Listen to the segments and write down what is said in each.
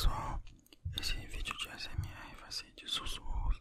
pessoal, esse vídeo de ASMR vai ser de sussurros.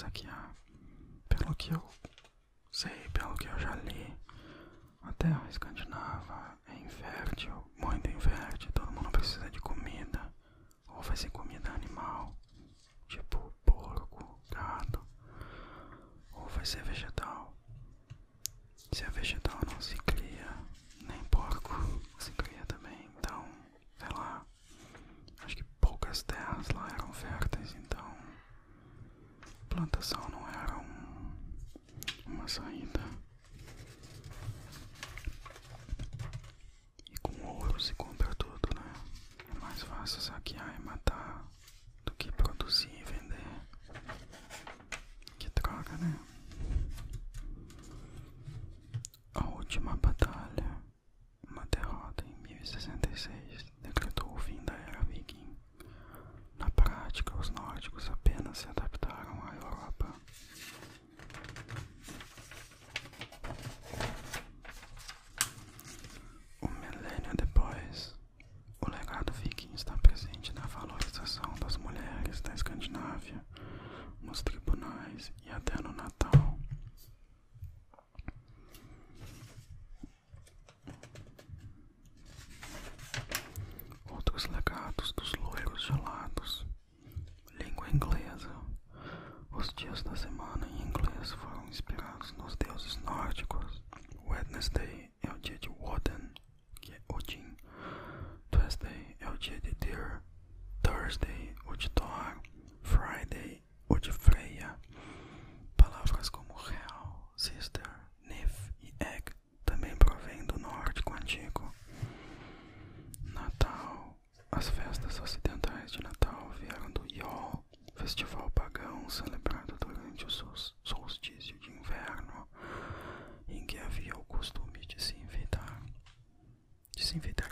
essa que a, pelo que eu sei, pelo que eu já li, até arriscando Wednesday. inviter